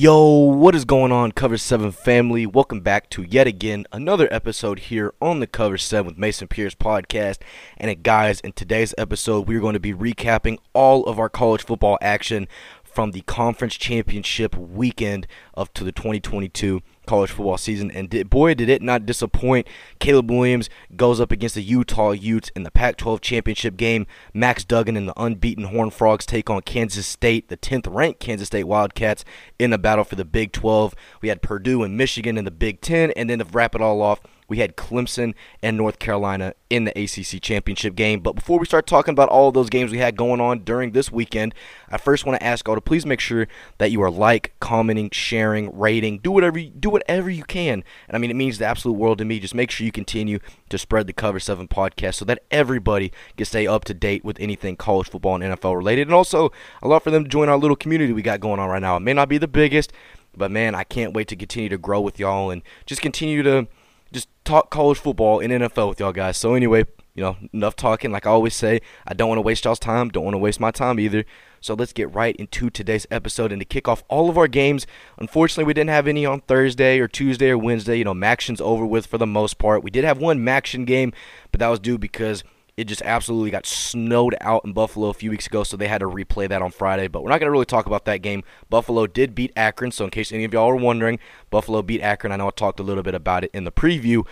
Yo, what is going on, Cover 7 family? Welcome back to yet again another episode here on the Cover 7 with Mason Pierce podcast. And, it, guys, in today's episode, we're going to be recapping all of our college football action from the conference championship weekend of to the 2022 college football season. And did, boy, did it not disappoint. Caleb Williams goes up against the Utah Utes in the Pac 12 championship game. Max Duggan and the unbeaten Horned Frogs take on Kansas State, the 10th ranked Kansas State Wildcats, in a battle for the Big 12. We had Purdue and Michigan in the Big 10. And then to wrap it all off, we had Clemson and North Carolina in the ACC championship game. But before we start talking about all those games we had going on during this weekend, I first want to ask all to please make sure that you are like, commenting, sharing, rating, do whatever you, do whatever you can. And I mean, it means the absolute world to me. Just make sure you continue to spread the Cover Seven podcast so that everybody can stay up to date with anything college football and NFL related. And also, I love for them to join our little community we got going on right now. It may not be the biggest, but man, I can't wait to continue to grow with y'all and just continue to just talk college football and NFL with y'all guys. So anyway, you know, enough talking. Like I always say, I don't want to waste y'all's time. Don't want to waste my time either. So let's get right into today's episode and to kick off all of our games. Unfortunately, we didn't have any on Thursday or Tuesday or Wednesday. You know, MACtion's over with for the most part. We did have one Maction game, but that was due because it just absolutely got snowed out in Buffalo a few weeks ago, so they had to replay that on Friday. But we're not going to really talk about that game. Buffalo did beat Akron, so in case any of y'all are wondering, Buffalo beat Akron. I know I talked a little bit about it in the preview.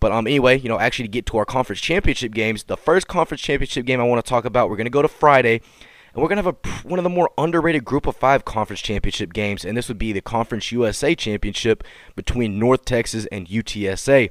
But um, anyway, you know, actually to get to our conference championship games, the first conference championship game I want to talk about, we're going to go to Friday, and we're going to have a, one of the more underrated group of five conference championship games, and this would be the Conference USA championship between North Texas and UTSA.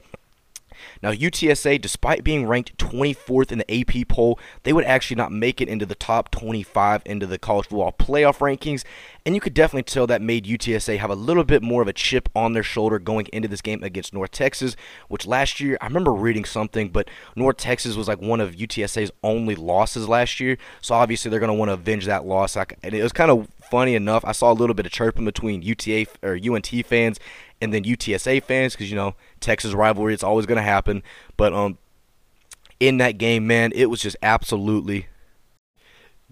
Now, UTSA, despite being ranked 24th in the AP poll, they would actually not make it into the top 25 into the college football playoff rankings. And you could definitely tell that made UTSA have a little bit more of a chip on their shoulder going into this game against North Texas, which last year, I remember reading something, but North Texas was like one of UTSA's only losses last year. So obviously they're going to want to avenge that loss. And it was kind of funny enough. I saw a little bit of chirping between UTA or UNT fans and then UTSA fans because you know Texas rivalry. It's always going to happen. But um, in that game, man, it was just absolutely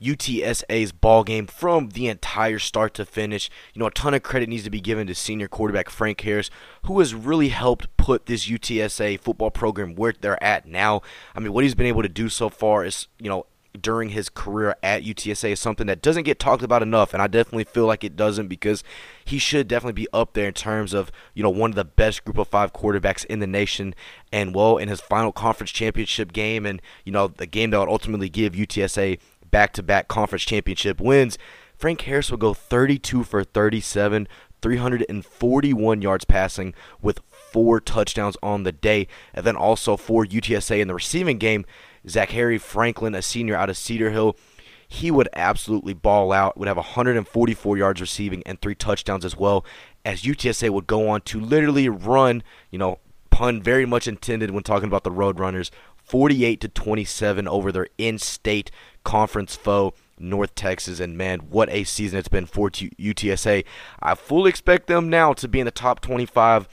UTSA's ball game from the entire start to finish. You know, a ton of credit needs to be given to senior quarterback Frank Harris, who has really helped put this UTSA football program where they're at now. I mean, what he's been able to do so far is, you know, during his career at UTSA is something that doesn't get talked about enough, and I definitely feel like it doesn't because he should definitely be up there in terms of you know one of the best Group of Five quarterbacks in the nation. And well, in his final conference championship game, and you know the game that would ultimately give UTSA back-to-back conference championship wins, Frank Harris will go 32 for 37, 341 yards passing with four touchdowns on the day, and then also for UTSA in the receiving game. Zakhari Franklin, a senior out of Cedar Hill, he would absolutely ball out, would have 144 yards receiving and three touchdowns as well, as UTSA would go on to literally run, you know, pun very much intended when talking about the Roadrunners, 48 to 27 over their in-state conference foe. North Texas, and man, what a season it's been for UTSA. I fully expect them now to be in the top 25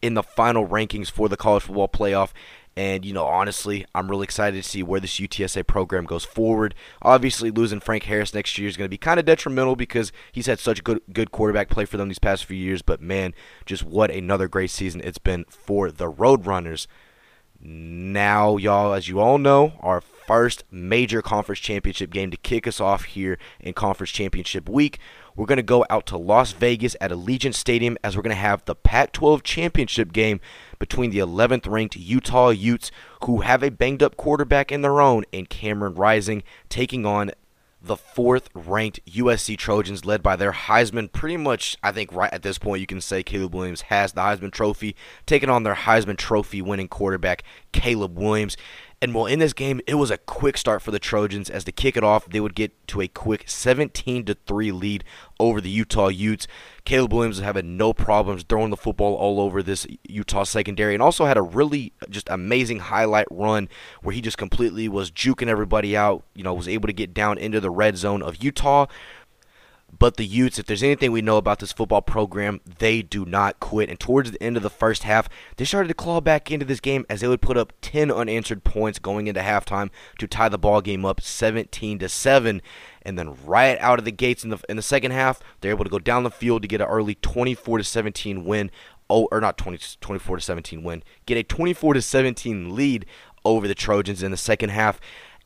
in the final rankings for the college football playoff. And, you know, honestly, I'm really excited to see where this UTSA program goes forward. Obviously, losing Frank Harris next year is going to be kind of detrimental because he's had such good good quarterback play for them these past few years. But, man, just what another great season it's been for the Roadrunners. Now, y'all, as you all know, our first major conference championship game to kick us off here in conference championship week. We're going to go out to Las Vegas at Allegiant Stadium as we're going to have the Pac 12 championship game between the 11th ranked Utah Utes, who have a banged up quarterback in their own, and Cameron Rising, taking on the fourth ranked USC Trojans, led by their Heisman. Pretty much, I think, right at this point, you can say Caleb Williams has the Heisman Trophy, taking on their Heisman Trophy winning quarterback, Caleb Williams. And well, in this game, it was a quick start for the Trojans. As to kick it off, they would get to a quick 17 to 3 lead over the Utah Utes. Caleb Williams was having no problems throwing the football all over this Utah secondary, and also had a really just amazing highlight run where he just completely was juking everybody out. You know, was able to get down into the red zone of Utah. But the Utes, if there's anything we know about this football program, they do not quit. And towards the end of the first half, they started to claw back into this game as they would put up 10 unanswered points going into halftime to tie the ball game up 17 to 7. And then right out of the gates in the in the second half, they're able to go down the field to get an early 24 to 17 win. Oh, or not 20, 24 to 17 win. Get a 24 to 17 lead over the Trojans in the second half.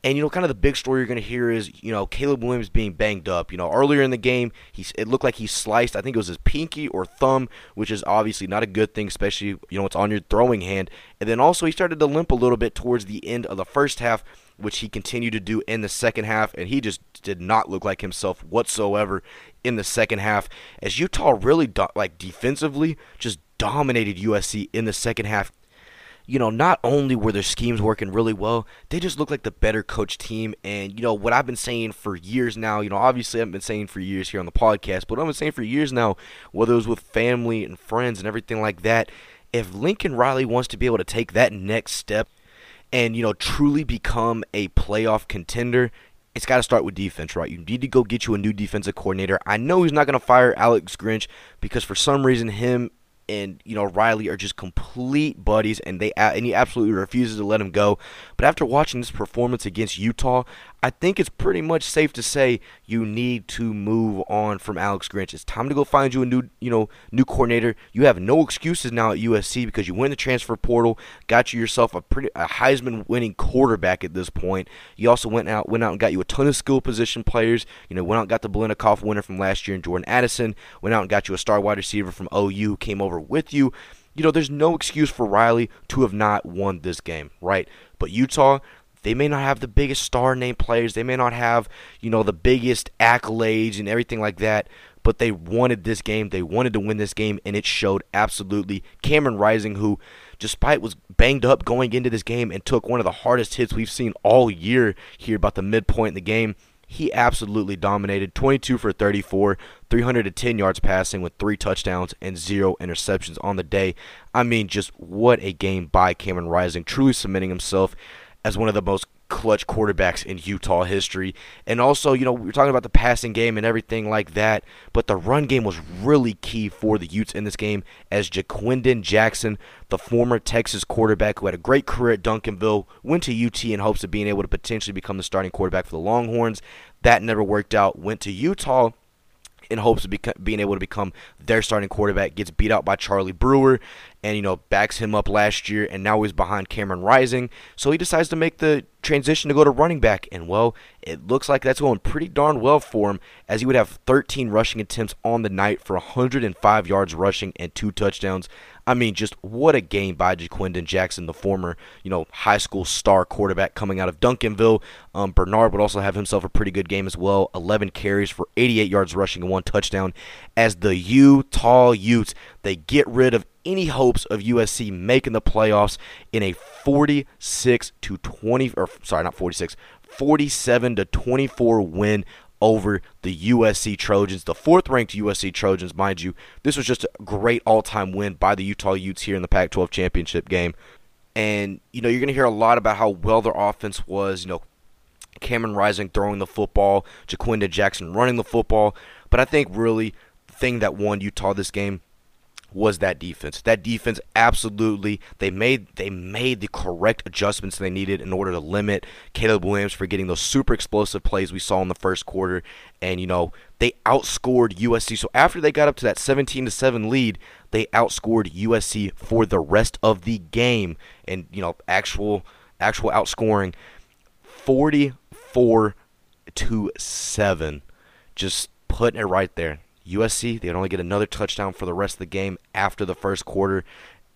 And you know, kind of the big story you're going to hear is you know Caleb Williams being banged up. You know, earlier in the game, he's it looked like he sliced. I think it was his pinky or thumb, which is obviously not a good thing, especially you know it's on your throwing hand. And then also he started to limp a little bit towards the end of the first half, which he continued to do in the second half, and he just did not look like himself whatsoever in the second half. As Utah really do- like defensively just dominated USC in the second half you know, not only were their schemes working really well, they just looked like the better coach team. And, you know, what I've been saying for years now, you know, obviously I've been saying for years here on the podcast, but I've been saying for years now, whether it was with family and friends and everything like that, if Lincoln Riley wants to be able to take that next step and, you know, truly become a playoff contender, it's got to start with defense, right? You need to go get you a new defensive coordinator. I know he's not going to fire Alex Grinch because for some reason him and you know Riley are just complete buddies, and they and he absolutely refuses to let him go. But after watching this performance against Utah, I think it's pretty much safe to say you need to move on from Alex Grinch. It's time to go find you a new, you know, new coordinator. You have no excuses now at USC because you win the transfer portal, got you yourself a pretty a Heisman winning quarterback at this point. You also went out went out and got you a ton of skill position players. You know, went out and got the Biletnikoff winner from last year and Jordan Addison. Went out and got you a star wide receiver from OU, who came over with you. You know, there's no excuse for Riley to have not won this game, right? But Utah, they may not have the biggest star name players. They may not have, you know, the biggest accolades and everything like that. But they wanted this game. They wanted to win this game, and it showed absolutely. Cameron Rising, who, despite was banged up going into this game and took one of the hardest hits we've seen all year here about the midpoint in the game, he absolutely dominated 22 for 34, 310 yards passing with three touchdowns and zero interceptions on the day. I mean, just what a game by Cameron Rising, truly cementing himself as one of the most clutch quarterbacks in Utah history. And also, you know, we are talking about the passing game and everything like that, but the run game was really key for the Utes in this game as Ja'Quinden Jackson, the former Texas quarterback who had a great career at Duncanville, went to UT in hopes of being able to potentially become the starting quarterback for the Longhorns. That never worked out. Went to Utah in hopes of being able to become their starting quarterback. Gets beat out by Charlie Brewer, and you know backs him up last year, and now he's behind Cameron Rising. So he decides to make the transition to go to running back, and well, it looks like that's going pretty darn well for him, as he would have 13 rushing attempts on the night for 105 yards rushing and two touchdowns. I mean, just what a game by Ja'Quinden Jackson, the former, you know, high school star quarterback coming out of Duncanville. Um, Bernard would also have himself a pretty good game as well. 11 carries for 88 yards rushing and one touchdown. As the Utah Utes, they get rid of any hopes of USC making the playoffs in a 46 to 20 or sorry, not 46, 47 to 24 win over the USC Trojans, the fourth ranked USC Trojans, mind you. This was just a great all time win by the Utah Utes here in the Pac 12 championship game. And, you know, you're going to hear a lot about how well their offense was. You know, Cameron Rising throwing the football, Ja'Quinden Jackson running the football. But I think really the thing that won Utah this game was that defense. That defense absolutely they made they made the correct adjustments they needed in order to limit Caleb Williams for getting those super explosive plays we saw in the first quarter. And you know, they outscored USC. So after they got up to that 17 to 7 lead, they outscored USC for the rest of the game. And you know, actual actual outscoring 44 to 7. Just putting it right there. USC, they'd only get another touchdown for the rest of the game after the first quarter,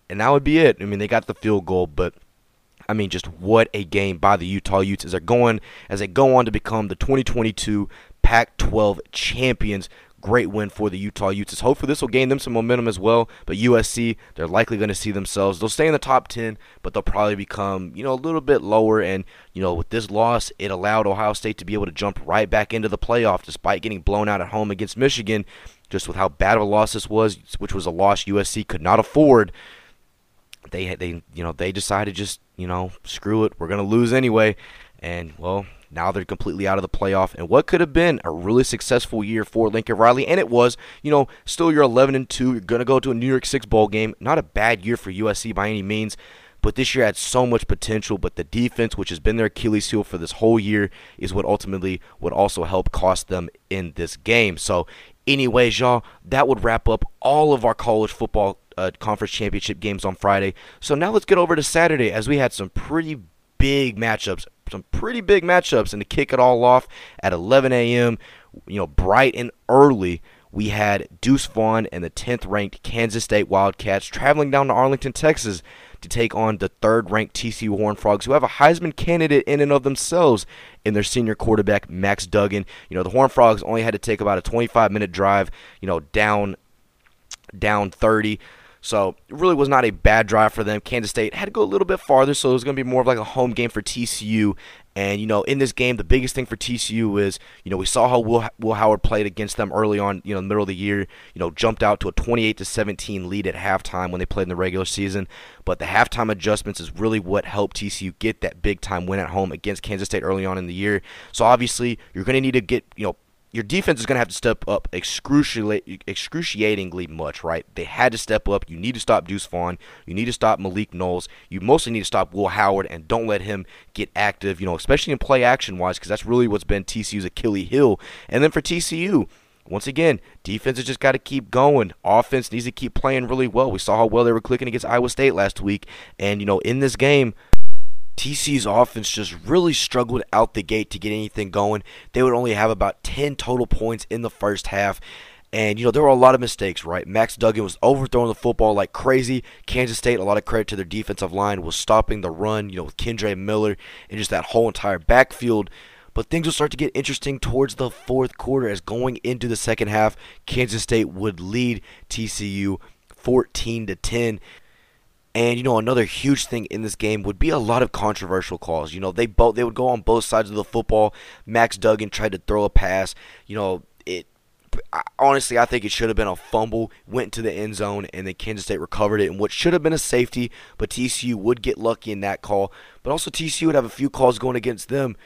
and that would be it. I mean, they got the field goal, but I mean, just what a game by the Utah Utes as they're going as they go on to become the 2022 Pac-12 champions Great win for the Utah Utes. Hopefully, this will gain them some momentum as well. But USC, they're likely going to see themselves. They'll stay in the top 10, but they'll probably become, you know, a little bit lower. And, you know, with this loss, it allowed Ohio State to be able to jump right back into the playoff despite getting blown out at home against Michigan. Just with how bad of a loss this was, which was a loss USC could not afford. They, they, you know, they decided just, you know, screw it. We're going to lose anyway. And, well, Now they're completely out of the playoff, and what could have been a really successful year for Lincoln Riley, and it was. You know, still you're 11 and two. You're gonna go to a New York Six bowl game. Not a bad year for USC by any means. But this year had so much potential. But the defense, which has been their Achilles heel for this whole year, is what ultimately would also help cost them in this game. So, anyways, y'all, that would wrap up all of our college football uh, conference championship games on Friday. So now let's get over to Saturday as we had some pretty big matchups, some pretty big matchups, and to kick it all off at 11 a.m., you know, bright and early we had Deuce Vaughn and the 10th ranked Kansas State Wildcats traveling down to Arlington, Texas to take on the third ranked TCU Horned Frogs, who have a Heisman candidate in and of themselves in their senior quarterback, Max Duggan. You know, the Horned Frogs only had to take about a 25 minute drive, you know, down down 30 so it really was not a bad drive for them. Kansas State had to go a little bit farther, so it was going to be more of like a home game for TCU. And you know, in this game, the biggest thing for TCU is, you know, we saw how Will, Will Howard played against them early on, you know, in the middle of the year. You know, jumped out to a 28 to 17 lead at halftime when they played in the regular season. But the halftime adjustments is really what helped TCU get that big time win at home against Kansas State early on in the year. So obviously, you're going to need to get, you know, your defense is going to have to step up excruciatingly much, right? They had to step up. You need to stop Deuce Vaughn. You need to stop Malik Knowles. You mostly need to stop Will Howard and don't let him get active, you know, especially in play action wise, because that's really what's been TCU's Achilles heel. And then for TCU, once again, defense has just got to keep going. Offense needs to keep playing really well. We saw how well they were clicking against Iowa State last week. And, you know, in this game, TC's offense just really struggled out the gate to get anything going. They would only have about 10 total points in the first half. And, you know, there were a lot of mistakes, right? Max Duggan was overthrowing the football like crazy. Kansas State, a lot of credit to their defensive line, was stopping the run, you know, with Kendre Miller and just that whole entire backfield. But things will start to get interesting towards the fourth quarter as going into the second half, Kansas State would lead TCU 14 to 10. And you know another huge thing in this game would be a lot of controversial calls. You know they both they would go on both sides of the football. Max Duggan tried to throw a pass. You know it. Honestly, I think it should have been a fumble. Went to the end zone, and then Kansas State recovered it, and what should have been a safety. But TCU would get lucky in that call. But also TCU would have a few calls going against them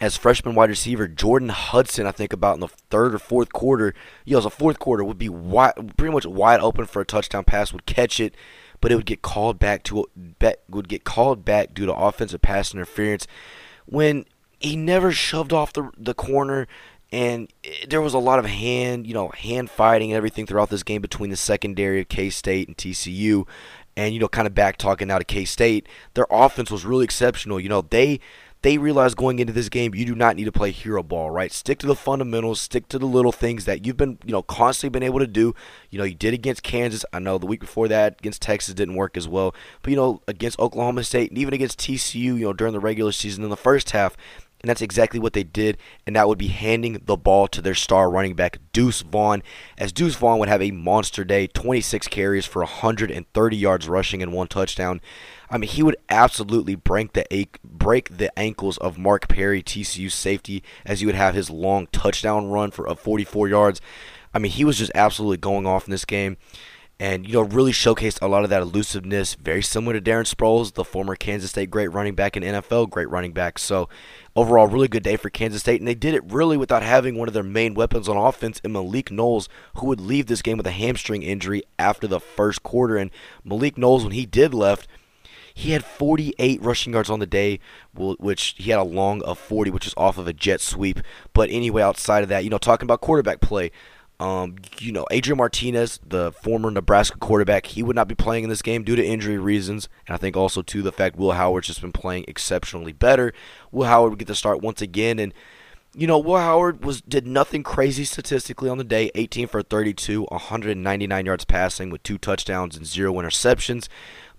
as freshman wide receiver Jordan Hudson, I think about in the third or fourth quarter, you know, the fourth quarter would be wide, pretty much wide open for a touchdown pass, would catch it, but it would get called back to would get called back due to offensive pass interference when he never shoved off the the corner and eh, there was a lot of hand, you know, hand fighting and everything throughout this game between the secondary of K State and TCU. And you know, kind of back talking now to K State, their offense was really exceptional. You know, they they realize going into this game you do not need to play hero ball, right? Stick to the fundamentals, stick to the little things that you've been, you know, constantly been able to do. You know, you did against Kansas. I know the week before that against Texas didn't work as well, but you know, against Oklahoma State and even against TCU, you know, during the regular season in the first half, and that's exactly what they did, and that would be handing the ball to their star running back, Deuce Vaughn, as Deuce Vaughn would have a monster day 26 carries for 130 yards rushing and one touchdown. I mean, he would absolutely break the break the ankles of Mark Perry, TCU safety, as he would have his long touchdown run for of 44 yards. I mean, he was just absolutely going off in this game and you know really showcased a lot of that elusiveness very similar to Darren Sproles the former Kansas State great running back and NFL great running back so overall really good day for Kansas State and they did it really without having one of their main weapons on offense in Malik Knowles who would leave this game with a hamstring injury after the first quarter and Malik Knowles when he did left he had 48 rushing yards on the day, which he had a long of 40, which is off of a jet sweep. But anyway, outside of that, you know, talking about quarterback play, um, you know, Adrian Martinez, the former Nebraska quarterback, he would not be playing in this game due to injury reasons, and I think also to the fact Will Howard's just been playing exceptionally better. Will Howard would get to start once again, and you know, Will Howard was did nothing crazy statistically on the day, 18 for 32, 199 yards passing with two touchdowns and zero interceptions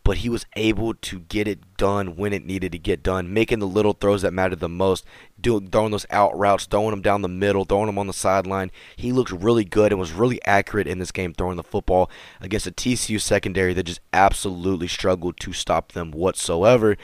but he was able to get it done when it needed to get done, making the little throws that mattered the most, doing throwing those out routes, throwing them down the middle, throwing them on the sideline. He looked really good and was really accurate in this game throwing the football against a TCU secondary that just absolutely struggled to stop them whatsoever.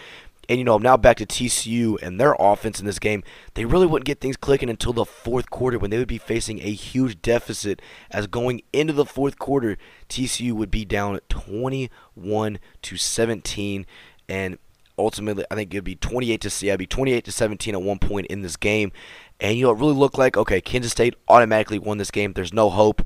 And you know, now back to TCU and their offense in this game, they really wouldn't get things clicking until the fourth quarter when they would be facing a huge deficit. As going into the fourth quarter, TCU would be down 21 to 17, and ultimately, I think it'd be 28 to see, I'd be 28 to 17 at one point in this game, and you know, it really looked like okay, Kansas State automatically won this game. There's no hope.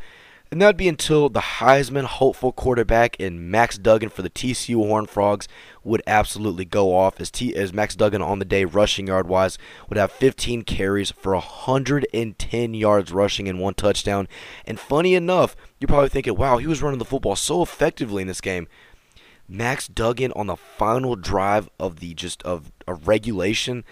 And that would be until the Heisman hopeful quarterback in Max Duggan for the TCU Horned Frogs would absolutely go off as, T- as Max Duggan on the day rushing yard wise would have 15 carries for 110 yards rushing and one touchdown. And funny enough, you're probably thinking, wow, he was running the football so effectively in this game. Max Duggan on the final drive of the just of a regulation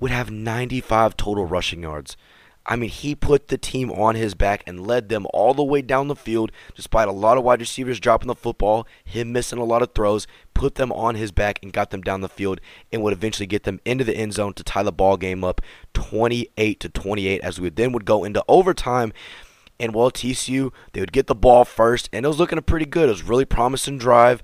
would have 95 total rushing yards. I mean, he put the team on his back and led them all the way down the field, despite a lot of wide receivers dropping the football, him missing a lot of throws, put them on his back and got them down the field, and would eventually get them into the end zone to tie the ball game up 28 to 28, as we then would go into overtime. And while TCU, they would get the ball first, and it was looking pretty good. It was really promising drive.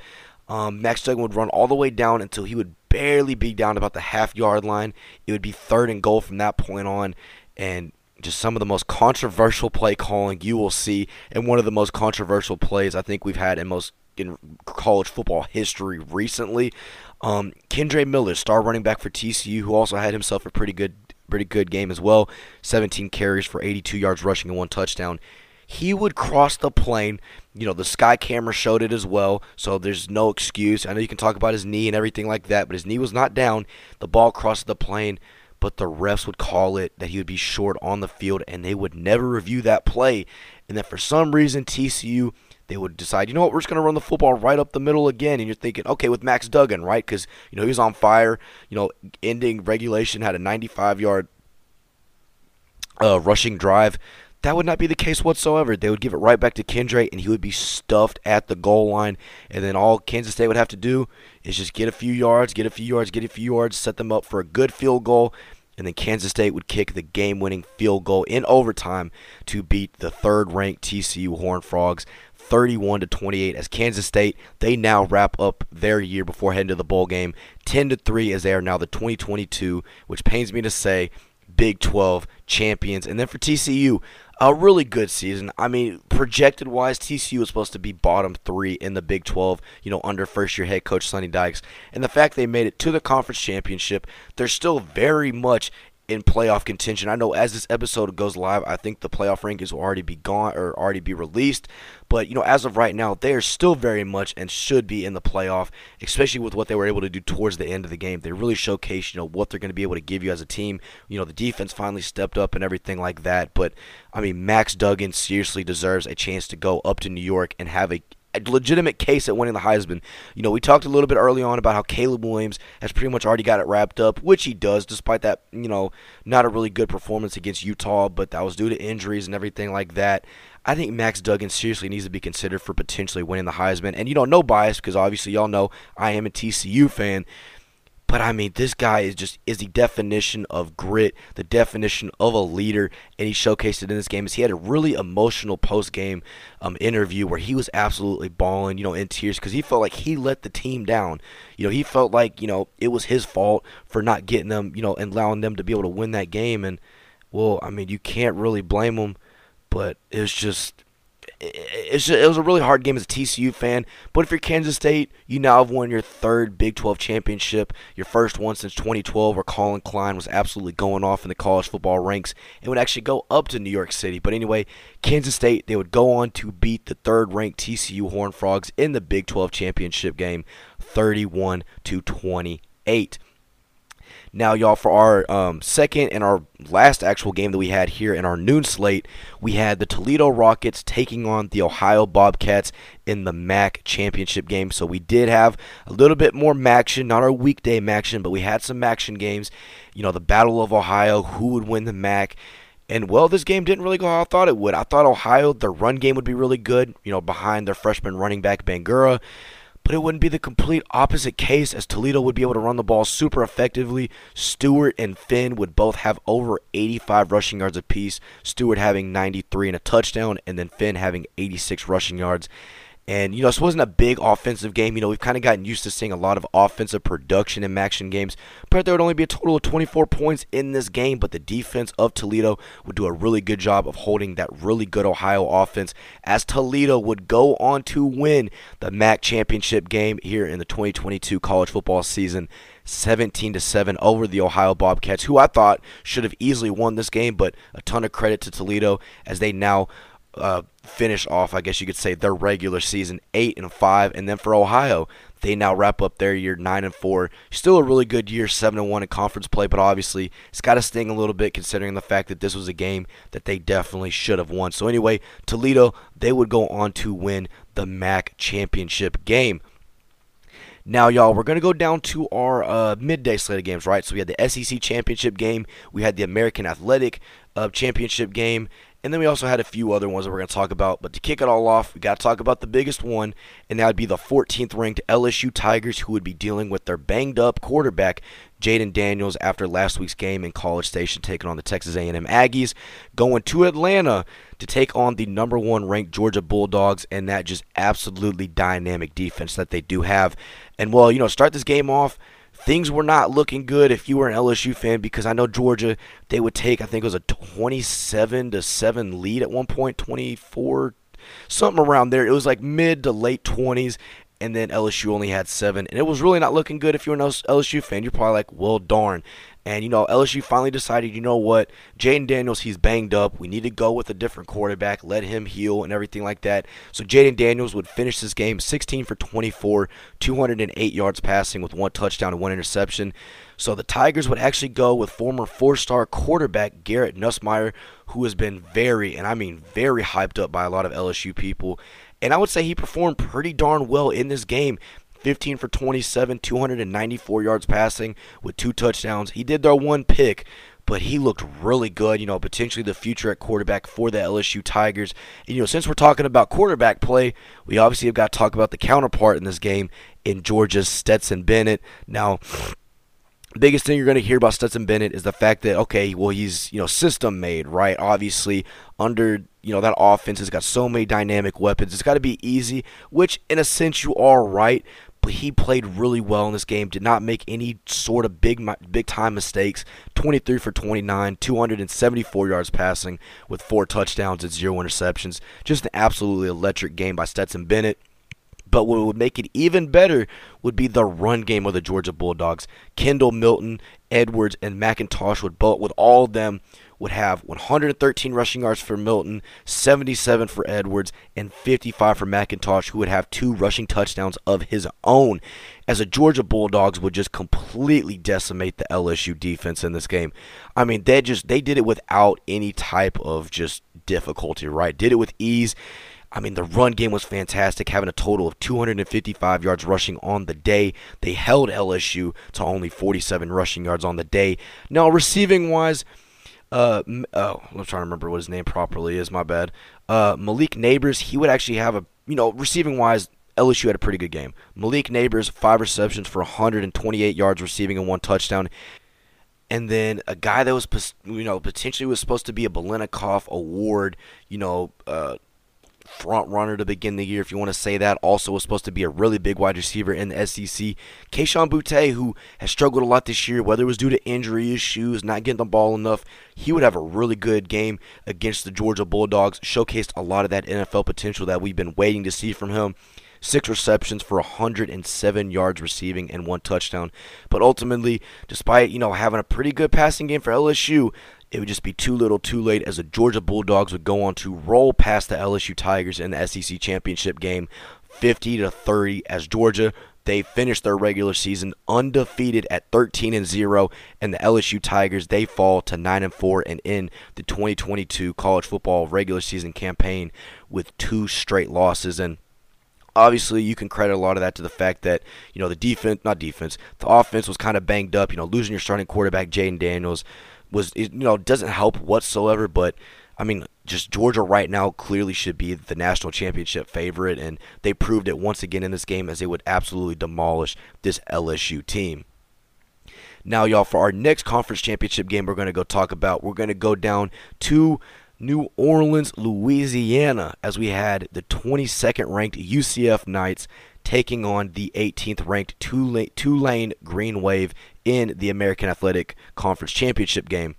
Um, Max Duggan would run all the way down until he would barely be down about the half yard line. It would be third and goal from that point on, and just some of the most controversial play calling you will see, and one of the most controversial plays I think we've had in most in college football history recently. Um, Kendre Miller, star running back for TCU, who also had himself a pretty good, pretty good game as well. 17 carries for 82 yards rushing and one touchdown. He would cross the plane. You know, the sky camera showed it as well, so there's no excuse. I know you can talk about his knee and everything like that, but his knee was not down. The ball crossed the plane but the refs would call it that he would be short on the field and they would never review that play. And then for some reason, TCU, they would decide, you know what, we're just going to run the football right up the middle again. And you're thinking, okay, with Max Duggan, right? Because, you know, he was on fire. You know, ending regulation, had a 95 yard uh, rushing drive. That would not be the case whatsoever. They would give it right back to Kendre, and he would be stuffed at the goal line. And then all Kansas State would have to do is just get a few yards, get a few yards, get a few yards, set them up for a good field goal. And then Kansas State would kick the game winning field goal in overtime to beat the third ranked TCU Horned Frogs 31 to 28 as Kansas State they now wrap up their year before heading to the bowl game 10 to 3 as they are now the 2022 which pains me to say Big 12 champions and then for TCU a really good season. I mean, projected wise, TCU was supposed to be bottom three in the Big 12, you know, under first year head coach Sonny Dykes. And the fact they made it to the conference championship, they're still very much in playoff contention. I know as this episode goes live, I think the playoff rankings will already be gone or already be released. But you know, as of right now, they are still very much and should be in the playoff, especially with what they were able to do towards the end of the game. They really showcased, you know, what they're going to be able to give you as a team. You know, the defense finally stepped up and everything like that. But I mean, Max Duggan seriously deserves a chance to go up to New York and have a a legitimate case at winning the Heisman. You know, we talked a little bit early on about how Caleb Williams has pretty much already got it wrapped up, which he does, despite that, you know, not a really good performance against Utah, but that was due to injuries and everything like that. I think Max Duggan seriously needs to be considered for potentially winning the Heisman. And, you know, no bias, because obviously y'all know I am a TCU fan. But I mean, this guy is just is the definition of grit, the definition of a leader, and he showcased it in this game. As he had a really emotional post game um, interview where he was absolutely bawling, you know, in tears because he felt like he let the team down. You know, he felt like you know it was his fault for not getting them, you know, and allowing them to be able to win that game. And well, I mean, you can't really blame him, but it's just it's it was a really hard game as a TCU fan. But if you're Kansas State, you now have won your third Big 12 championship, your first one since 2012, where Collin Klein was absolutely going off in the college football ranks and would actually go up to New York City. But anyway, Kansas State they would go on to beat the third-ranked TCU Horned Frogs in the Big 12 championship game, 31 to 28. Now, y'all, for our um, second and our last actual game that we had here in our noon slate, we had the Toledo Rockets taking on the Ohio Bobcats in the MAC championship game. So we did have a little bit more action, not our weekday action, but we had some action games. You know, the Battle of Ohio, who would win the MAC. And well, this game didn't really go how I thought it would. I thought Ohio, their run game would be really good, you know, behind their freshman running back Bangura but it wouldn't be the complete opposite case as Toledo would be able to run the ball super effectively. Stuart and Finn would both have over 85 rushing yards apiece, Stuart having 93 and a touchdown, and then Finn having 86 rushing yards. And, you know, this wasn't a big offensive game. You know, we've kind of gotten used to seeing a lot of offensive production in action games. But there would only be a total of 24 points in this game. But the defense of Toledo would do a really good job of holding that really good Ohio offense as Toledo would go on to win the MAC championship game here in the 2022 college football season 17 to 7 over the Ohio Bobcats, who I thought should have easily won this game, but a ton of credit to Toledo as they now uh, finish off, I guess you could say, their regular season eight and five, and then for Ohio, they now wrap up their year nine and four. Still a really good year, seven and one in conference play, but obviously it's got to sting a little bit considering the fact that this was a game that they definitely should have won. So anyway, Toledo they would go on to win the MAC championship game. Now, y'all, we're going to go down to our uh, midday slate of games, right? So we had the SEC championship game, we had the American Athletic uh, championship game, and then we also had a few other ones that we're going to talk about. But to kick it all off, we got to talk about the biggest one, and that would be the 14th ranked LSU Tigers, who would be dealing with their banged up quarterback Jayden Daniels after last week's game in College Station, taking on the Texas A&M Aggies, going to Atlanta to take on the number one ranked Georgia Bulldogs, and that just absolutely dynamic defense that they do have. And well, you know, start this game off things were not looking good if you were an LSU fan because I know Georgia they would take I think it was a 27 to 7 lead at one point 24 something around there. It was like mid to late 20s and then LSU only had 7 and it was really not looking good if you were an LSU fan. You're probably like well darn and, you know, LSU finally decided, you know what, Jayden Daniels, he's banged up. We need to go with a different quarterback, let him heal and everything like that. So Jayden Daniels would finish this game 16 for 24, 208 yards passing with one touchdown and one interception. So the Tigers would actually go with former four star quarterback Garrett Nussmeier, who has been very, and I mean very hyped up by a lot of LSU people. And I would say he performed pretty darn well in this game. 15 for 27, 294 yards passing with two touchdowns. He did their one pick, but he looked really good. You know, potentially the future at quarterback for the LSU Tigers. And, you know, since we're talking about quarterback play, we obviously have got to talk about the counterpart in this game in Georgia's Stetson Bennett. Now, biggest thing you're going to hear about Stetson Bennett is the fact that okay, well he's you know system made, right? Obviously under you know that offense has got so many dynamic weapons. It's got to be easy, which in a sense you are right he played really well in this game. Did not make any sort of big big time mistakes. 23 for 29, 274 yards passing with four touchdowns and zero interceptions. Just an absolutely electric game by Stetson Bennett. But what would make it even better would be the run game of the Georgia Bulldogs. Kendall Milton, Edwards, and McIntosh would both with all of them would have 113 rushing yards for Milton, 77 for Edwards, and 55 for McIntosh, who would have two rushing touchdowns of his own. As the Georgia Bulldogs would just completely decimate the LSU defense in this game. I mean, they just they did it without any type of just difficulty, right? Did it with ease. I mean, the run game was fantastic, having a total of 255 yards rushing on the day. They held LSU to only 47 rushing yards on the day. Now, receiving wise, uh, oh, I'm trying to remember what his name properly is. My bad. Uh, Malik Nabers, he would actually have a, you know, receiving wise, LSU had a pretty good game. Malik Nabers, five receptions for 128 yards receiving and one touchdown. And then a guy that was, you know, potentially was supposed to be a Biletnikoff Award, you know, uh, front runner to begin the year, if you want to say that. Also was supposed to be a really big wide receiver in the SEC. Kayshon Boutte, who has struggled a lot this year, whether it was due to injury issues, not getting the ball enough, he would have a really good game against the Georgia Bulldogs. Showcased a lot of that NFL potential that we've been waiting to see from him six receptions for 107 yards receiving and one touchdown. But ultimately, despite you know having a pretty good passing game for LSU, it would just be too little too late as the Georgia Bulldogs would go on to roll past the LSU Tigers in the SEC championship game 50 to 30 as Georgia they finished their regular season undefeated at 13 and 0 and the LSU Tigers they fall to 9 and 4 and in the 2022 college football regular season campaign with two straight losses. And obviously you can credit a lot of that to the fact that you know the defense not defense the offense was kind of banged up you know losing your starting quarterback Jayden Daniels was you know doesn't help whatsoever. But I mean, just Georgia right now clearly should be the national championship favorite, and they proved it once again in this game as they would absolutely demolish this LSU team. Now, y'all, for our next conference championship game, we're going to go talk about. We're going to go down to New Orleans, Louisiana, as we had the 22nd ranked UCF Knights taking on the 18th ranked Tulane Green Wave in the American Athletic Conference Championship game.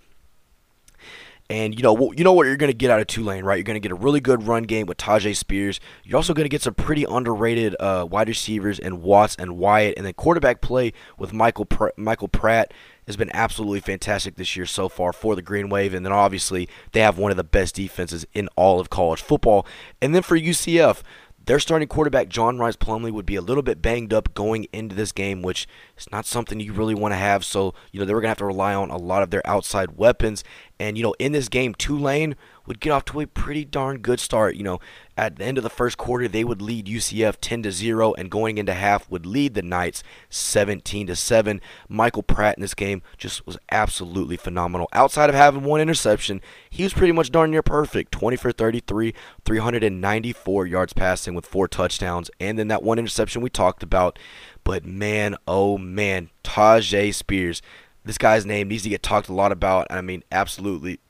And you know, you know what you're going to get out of Tulane, right? You're going to get a really good run game with Tyjae Spears. You're also going to get some pretty underrated uh, wide receivers and Watts and Wyatt, and then quarterback play with Michael Pr- Michael Pratt has been absolutely fantastic this year so far for the Green Wave. And then obviously they have one of the best defenses in all of college football. And then for UCF, their starting quarterback, John Rhys Plumlee, would be a little bit banged up going into this game, which is not something you really want to have. So, you know, they were going to have to rely on a lot of their outside weapons. And, you know, in this game, Tulane would get off to a pretty darn good start. You know, at the end of the first quarter, they would lead UCF 10 to 0, and going into half would lead the Knights 17 to 7. Michael Pratt in this game just was absolutely phenomenal. Outside of having one interception, he was pretty much darn near perfect 20 for 33, 394 yards passing with four touchdowns, and then that one interception we talked about. But man, oh man, Tyjae Spears. This guy's name needs to get talked a lot about. I mean, absolutely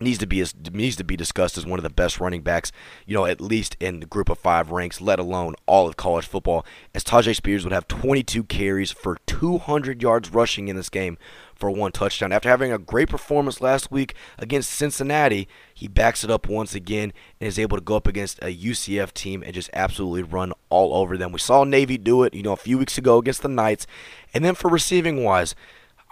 needs to be needs to be discussed as one of the best running backs, you know, at least in the group of five ranks, let alone all of college football. As Tyjae Spears would have 22 carries for 200 yards rushing in this game for one touchdown. After having a great performance last week against Cincinnati, he backs it up once again and is able to go up against a UCF team and just absolutely run all over them. We saw Navy do it, you know, a few weeks ago against the Knights. And then for receiving wise,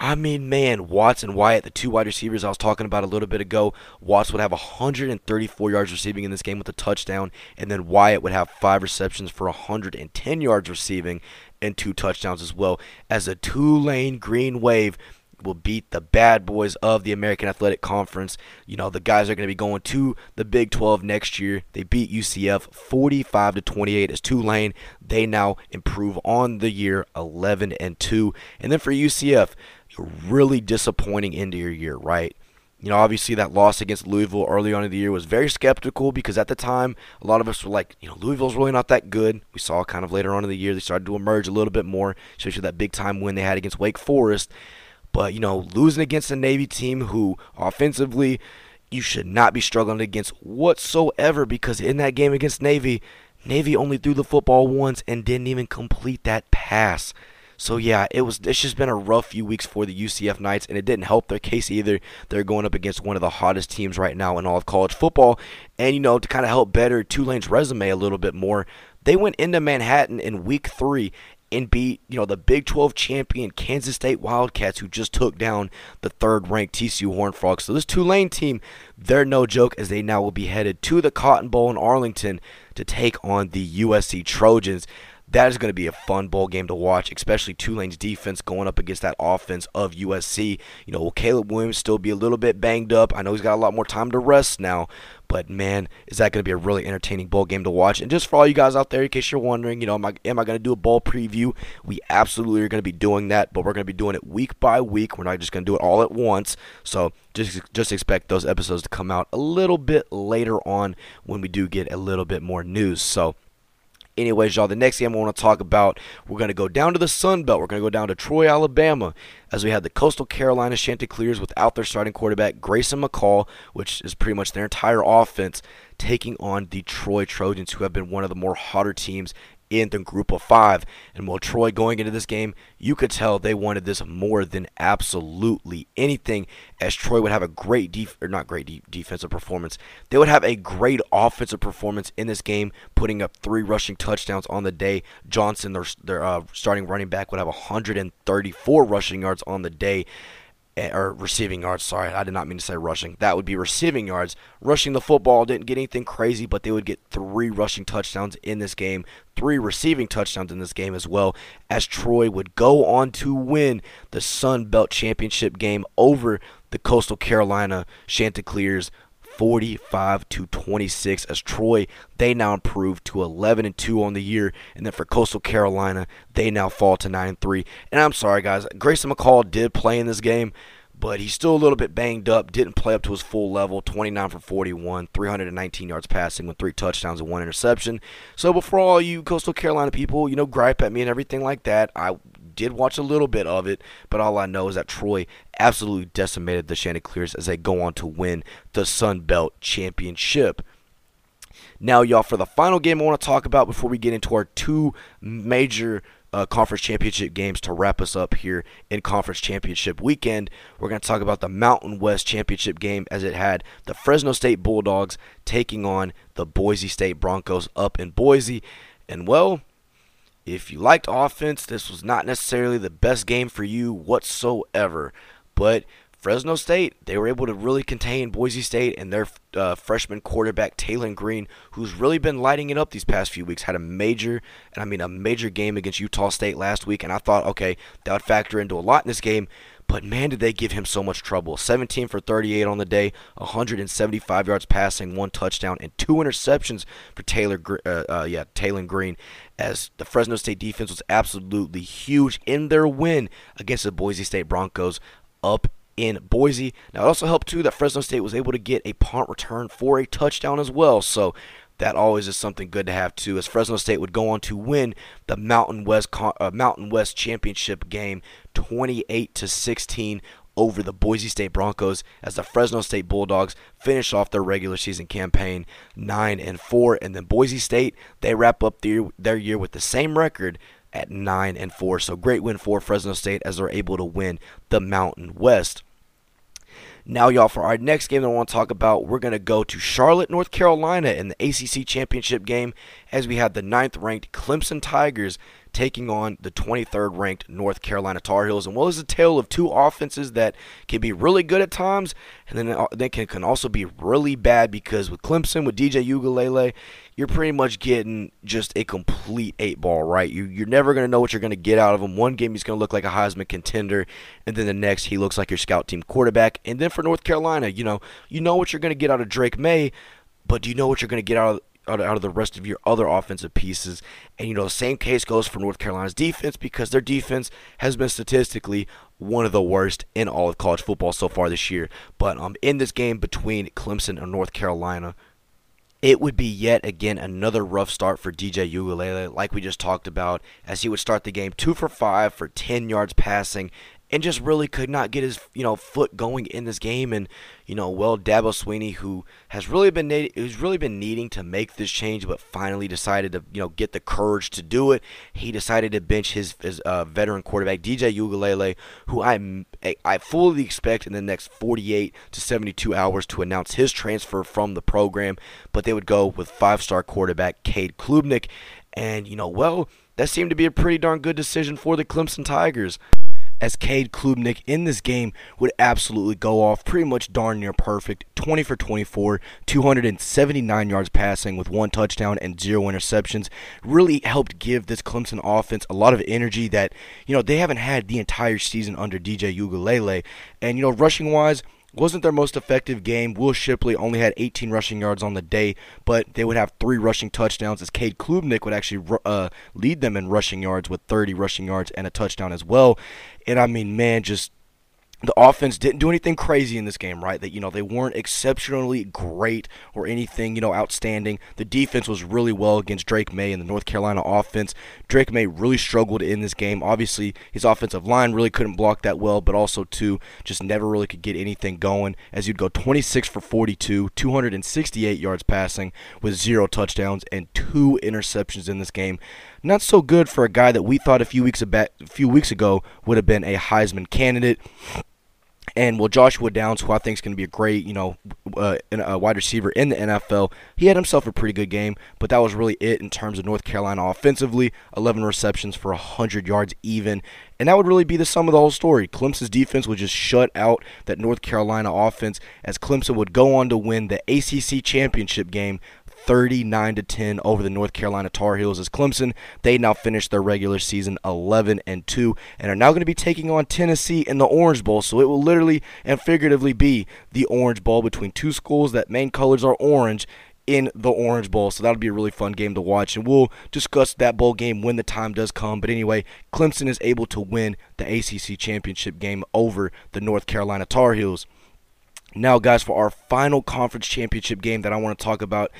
I mean, man, Watts and Wyatt, the two wide receivers I was talking about a little bit ago, Watts would have 134 yards receiving in this game with a touchdown, and then Wyatt would have five receptions for 110 yards receiving and two touchdowns as well. As a Tulane green wave will beat the bad boys of the American Athletic Conference. You know, the guys are going to be going to the Big 12 next year. They beat UCF 45 to 28 as Tulane. They now improve on the year 11 and 2. And then for UCF, really disappointing end of your year, right? You know, obviously that loss against Louisville early on in the year was very skeptical because at the time a lot of us were like, you know, Louisville's really not that good. We saw kind of later on in the year they started to emerge a little bit more, especially that big time win they had against Wake Forest. But, you know, losing against a Navy team who offensively you should not be struggling against whatsoever because in that game against Navy, Navy only threw the football once and didn't even complete that pass. So yeah, it was. It's just been a rough few weeks for the UCF Knights, and it didn't help their case either. They're going up against one of the hottest teams right now in all of college football, and you know to kind of help better Tulane's resume a little bit more, they went into Manhattan in Week Three and beat, you know, the Big 12 champion Kansas State Wildcats, who just took down the third-ranked TCU Horned Frogs. So this Tulane team, they're no joke, as they now will be headed to the Cotton Bowl in Arlington to take on the USC Trojans that is going to be a fun bowl game to watch, especially Tulane's defense going up against that offense of USC. You know, will Caleb Williams still be a little bit banged up? I know he's got a lot more time to rest now, but man, is that going to be a really entertaining bowl game to watch? And just for all you guys out there, in case you're wondering, you know, am I, am I going to do a bowl preview? We absolutely are going to be doing that, but we're going to be doing it week by week. We're not just going to do it all at once. So just just expect those episodes to come out a little bit later on when we do get a little bit more news. So anyways, y'all, the next game I want to talk about, we're going to go down to the Sun Belt. We're going to go down to Troy, Alabama, as we had the Coastal Carolina Chanticleers without their starting quarterback, Grayson McCall, which is pretty much their entire offense, taking on the Troy Trojans, who have been one of the more hotter teams in the group of five. And while Troy going into this game, you could tell they wanted this more than absolutely anything, as Troy would have a great def- or not great de- defensive performance. They would have a great offensive performance in this game, putting up three rushing touchdowns on the day. Johnson, their, their uh, starting running back, would have 134 rushing yards on the day. Eh, or receiving yards. Sorry, I did not mean to say rushing. That would be receiving yards. Rushing the football didn't get anything crazy, but they would get three rushing touchdowns in this game, three receiving touchdowns in this game as well, as Troy would go on to win the Sun Belt Championship game over the Coastal Carolina Chanticleers 45 to 26 as Troy they now improve to 11 and 2 on the year. And then for Coastal Carolina they now fall to 9 and 3 and I'm sorry guys Grayson McCall did play in this game but he's still a little bit banged up didn't play up to his full level 29 for 41 319 yards passing with three touchdowns and one interception. So before all you Coastal Carolina people you know gripe at me and everything like that I did watch a little bit of it, but all I know is that Troy absolutely decimated the Chanticleers as they go on to win the Sun Belt Championship. Now, y'all, for the final game I want to talk about before we get into our two major uh, conference championship games to wrap us up here in conference championship weekend. We're going to talk about the Mountain West championship game as it had the Fresno State Bulldogs taking on the Boise State Broncos up in Boise. And well, if you liked offense, this was not necessarily the best game for you whatsoever. But Fresno State, they were able to really contain Boise State and their uh, freshman quarterback Taylen Green, who's really been lighting it up these past few weeks. Had a major, and I mean a major game against Utah State last week, and I thought, okay, that would factor into a lot in this game. But man, did they give him so much trouble. 17 for 38 on the day, 175 yards passing, one touchdown, and two interceptions for Taylor, uh, uh, yeah, Taylen Green. As the Fresno State defense was absolutely huge in their win against the Boise State Broncos up in Boise. Now, it also helped too that Fresno State was able to get a punt return for a touchdown as well. So that always is something good to have too. As Fresno State would go on to win the Mountain West uh, Mountain West championship game, 28 to 16 over the Boise State Broncos as the Fresno State Bulldogs finish off their regular season campaign 9 and 4 and then Boise State they wrap up their their year with the same record at 9 and 4 so great win for Fresno State as they're able to win the Mountain West now, y'all, for our next game that I want to talk about, we're going to go to Charlotte, North Carolina in the ACC Championship game as we have the ninth ranked Clemson Tigers taking on the 23rd ranked North Carolina Tar Heels. And well, is a tale of two offenses that can be really good at times and then uh, they can, can also be really bad because with Clemson, with DJ Uiagalelei, you're pretty much getting just a complete eight ball, right? You, you're never going to know what you're going to get out of him. One game he's going to look like a Heisman contender, and then the next he looks like your scout team quarterback. And then for North Carolina, you know, you know what you're going to get out of Drake Maye, but do you know what you're going to get out of out of, the rest of your other offensive pieces. And, you know, the same case goes for North Carolina's defense because their defense has been statistically one of the worst in all of college football so far this year. But um, in this game between Clemson and North Carolina, it would be yet again another rough start for DJ Uiagalelei, like we just talked about, as he would start the game two for five for 10 yards passing and just really could not get his you know foot going in this game. And you know, well, Dabo Swinney, who has really been who's really been needing to make this change, but finally decided to you know get the courage to do it. He decided to bench his, his uh, veteran quarterback DJ Uiagalelei, who I I fully expect in the next 48 to 72 hours to announce his transfer from the program. But they would go with five-star quarterback Cade Klubnik, and you know, well. That seemed to be a pretty darn good decision for the Clemson Tigers as Cade Klubnik in this game would absolutely go off pretty much darn near perfect 20 for 24 279 yards passing with one touchdown and zero interceptions really helped give this Clemson offense a lot of energy that you know they haven't had the entire season under DJ Uiagalelei and you know rushing wise wasn't their most effective game. Will Shipley only had 18 rushing yards on the day, but they would have three rushing touchdowns as Cade Klubnik would actually uh, lead them in rushing yards with 30 rushing yards and a touchdown as well. And I mean, man, just the offense didn't do anything crazy in this game, right? That you know they weren't exceptionally great or anything you know outstanding. The defense was really well against Drake Maye and the North Carolina offense. Drake Maye really struggled in this game. Obviously, his offensive line really couldn't block that well, but also too just never really could get anything going. As you'd go 26 for 42, 268 yards passing with zero touchdowns and two interceptions in this game. Not so good for a guy that we thought a few weeks a few weeks ago would have been a Heisman candidate. And well, Joshua Downs, who I think is going to be a great, you know, uh, a wide receiver in the NFL, he had himself a pretty good game, but that was really it in terms of North Carolina offensively. 11 receptions for 100 yards even. And that would really be the sum of the whole story. Clemson's defense would just shut out that North Carolina offense as Clemson would go on to win the ACC championship game 39 to 10 over the North Carolina Tar Heels as Clemson they now finished their regular season 11 and 2 and are now going to be taking on Tennessee in the Orange Bowl so it will literally and figuratively be the Orange Bowl between two schools that main colors are orange in the Orange Bowl. So that'll be a really fun game to watch. And we'll discuss that bowl game when the time does come. But anyway, Clemson is able to win the ACC championship game over the North Carolina Tar Heels. Now, guys, for our final conference championship game that I want to talk about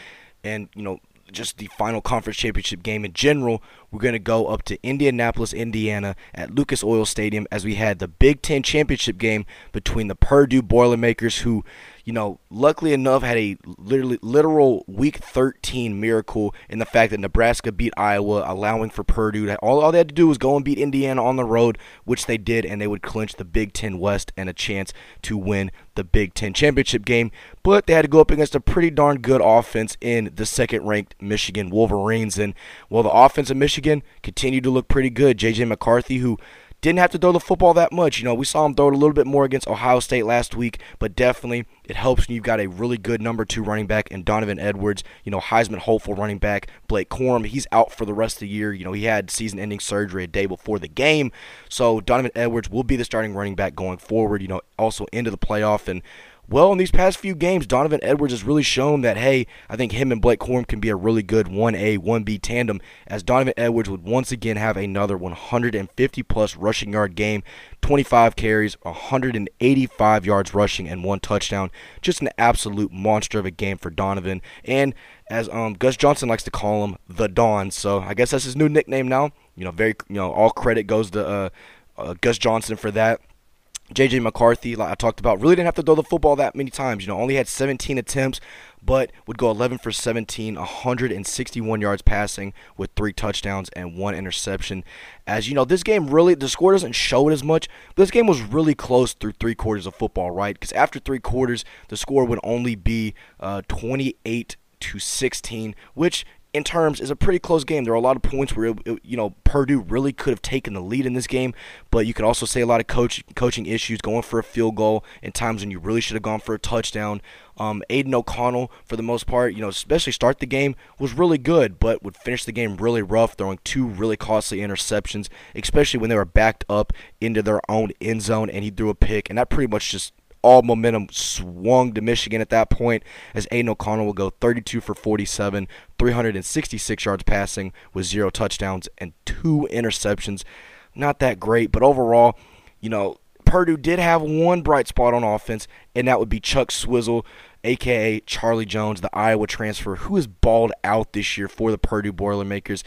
and you know just the final conference championship game in general, we're going to go up to Indianapolis, Indiana at Lucas Oil Stadium as we had the Big Ten championship game between the Purdue Boilermakers, who, you know, luckily enough, had a literally literal Week 13 miracle in the fact that Nebraska beat Iowa, allowing for Purdue. To, all, all they had to do was go and beat Indiana on the road, which they did, and they would clinch the Big Ten West and a chance to win the Big Ten championship game. But they had to go up against a pretty darn good offense in the second-ranked Michigan Wolverines, and well, the offense of Michigan continued to look pretty good. J.J. McCarthy, who didn't have to throw the football that much. You know, we saw him throw it a little bit more against Ohio State last week, but definitely it helps when you've got a really good number two running back in Donovan Edwards. You know, Heisman hopeful running back Blake Corum. He's out for the rest of the year. You know, he had season-ending surgery a day before the game, so Donovan Edwards will be the starting running back going forward. You know, also into the playoff and well, in these past few games, Donovan Edwards has really shown that, hey, I think him and Blake Corum can be a really good 1A, 1B tandem, as Donovan Edwards would once again have another 150 plus rushing yard game, 25 carries, 185 yards rushing, and one touchdown. Just an absolute monster of a game for Donovan. And as um, Gus Johnson likes to call him, the Don. So I guess that's his new nickname now. You know, very, you know, all credit goes to uh, uh, Gus Johnson for that. JJ McCarthy, like I talked about, really didn't have to throw the football that many times. You know, only had 17 attempts, but would go 11 for 17, 161 yards passing with three touchdowns and one interception. As you know, this game really, the score doesn't show it as much, but this game was really close through three quarters of football, right? Because after three quarters, the score would only be uh, 28 to 16, which in terms is a pretty close game. There are a lot of points where it, you know Purdue really could have taken the lead in this game, but you could also say a lot of coach coaching issues, going for a field goal in times when you really should have gone for a touchdown. Um, Aidan O'Connell, for the most part, you know, especially start the game was really good, but would finish the game really rough, throwing two really costly interceptions, especially when they were backed up into their own end zone, and he threw a pick, and that pretty much just all momentum swung to Michigan at that point as Aidan O'Connell will go 32 for 47, 366 yards passing with zero touchdowns and two interceptions. Not that great, but overall, you know, Purdue did have one bright spot on offense, and that would be Chuck Swizzle, aka Charlie Jones, the Iowa transfer, who has balled out this year for the Purdue Boilermakers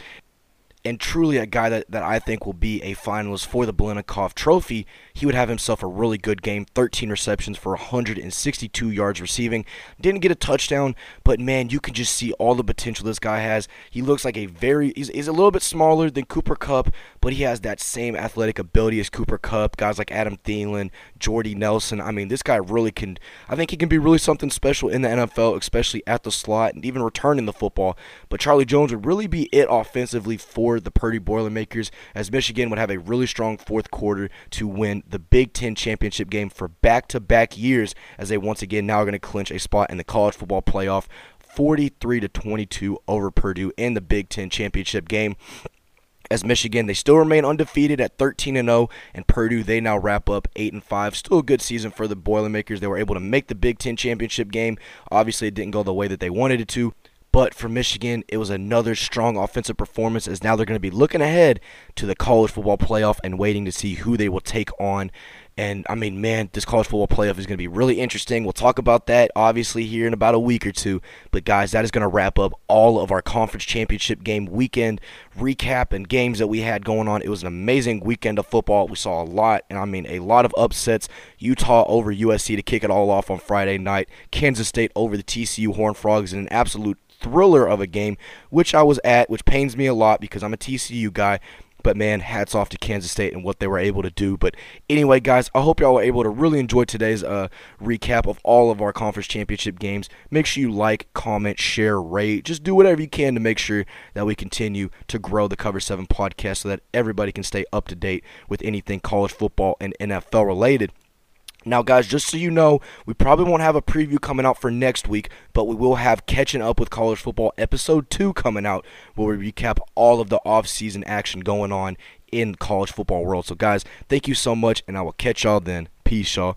and truly a guy that, that I think will be a finalist for the Biletnikoff Trophy, he would have himself a really good game. 13 receptions for 162 yards receiving. Didn't get a touchdown, but man, you can just see all the potential this guy has. He looks like a very, he's, he's a little bit smaller than Cooper Kupp, but he has that same athletic ability as Cooper Kupp. Guys like Adam Thielen, Jordy Nelson. I mean, this guy really can, I think he can be really something special in the NFL, especially at the slot and even returning the football. But Charlie Jones would really be it offensively for for the Purdue Boilermakers as Michigan would have a really strong fourth quarter to win the Big Ten championship game for back to back years as they once again now are going to clinch a spot in the college football playoff 43 to 22 over Purdue in the Big Ten championship game. As Michigan they still remain undefeated at 13 and 0 and Purdue they now wrap up 8 and 5 still a good season for the Boilermakers. They were able to make the Big 10 championship game. Obviously it didn't go the way that they wanted it to but for Michigan, it was another strong offensive performance as now they're going to be looking ahead to the college football playoff and waiting to see who they will take on. And I mean, man, this college football playoff is going to be really interesting. We'll talk about that obviously here in about a week or two. But guys, that is going to wrap up all of our conference championship game weekend recap and games that we had going on. It was an amazing weekend of football. We saw a lot, and I mean a lot of upsets. Utah over USC to kick it all off on Friday night. Kansas State over the TCU Horned Frogs in an absolute thriller of a game, which I was at, which pains me a lot because I'm a TCU guy. But man, hats off to Kansas State and what they were able to do. But anyway, guys, I hope y'all were able to really enjoy today's uh, recap of all of our conference championship games. Make sure you like, comment, share, rate. Just do whatever you can to make sure that we continue to grow the Cover 7 podcast so that everybody can stay up to date with anything college football and NFL related. Now, guys, just so you know, we probably won't have a preview coming out for next week, but we will have Catching Up with College Football Episode 2 coming out, where we recap all of the off-season action going on in college football world. So, guys, thank you so much, and I will catch y'all then. Peace, y'all.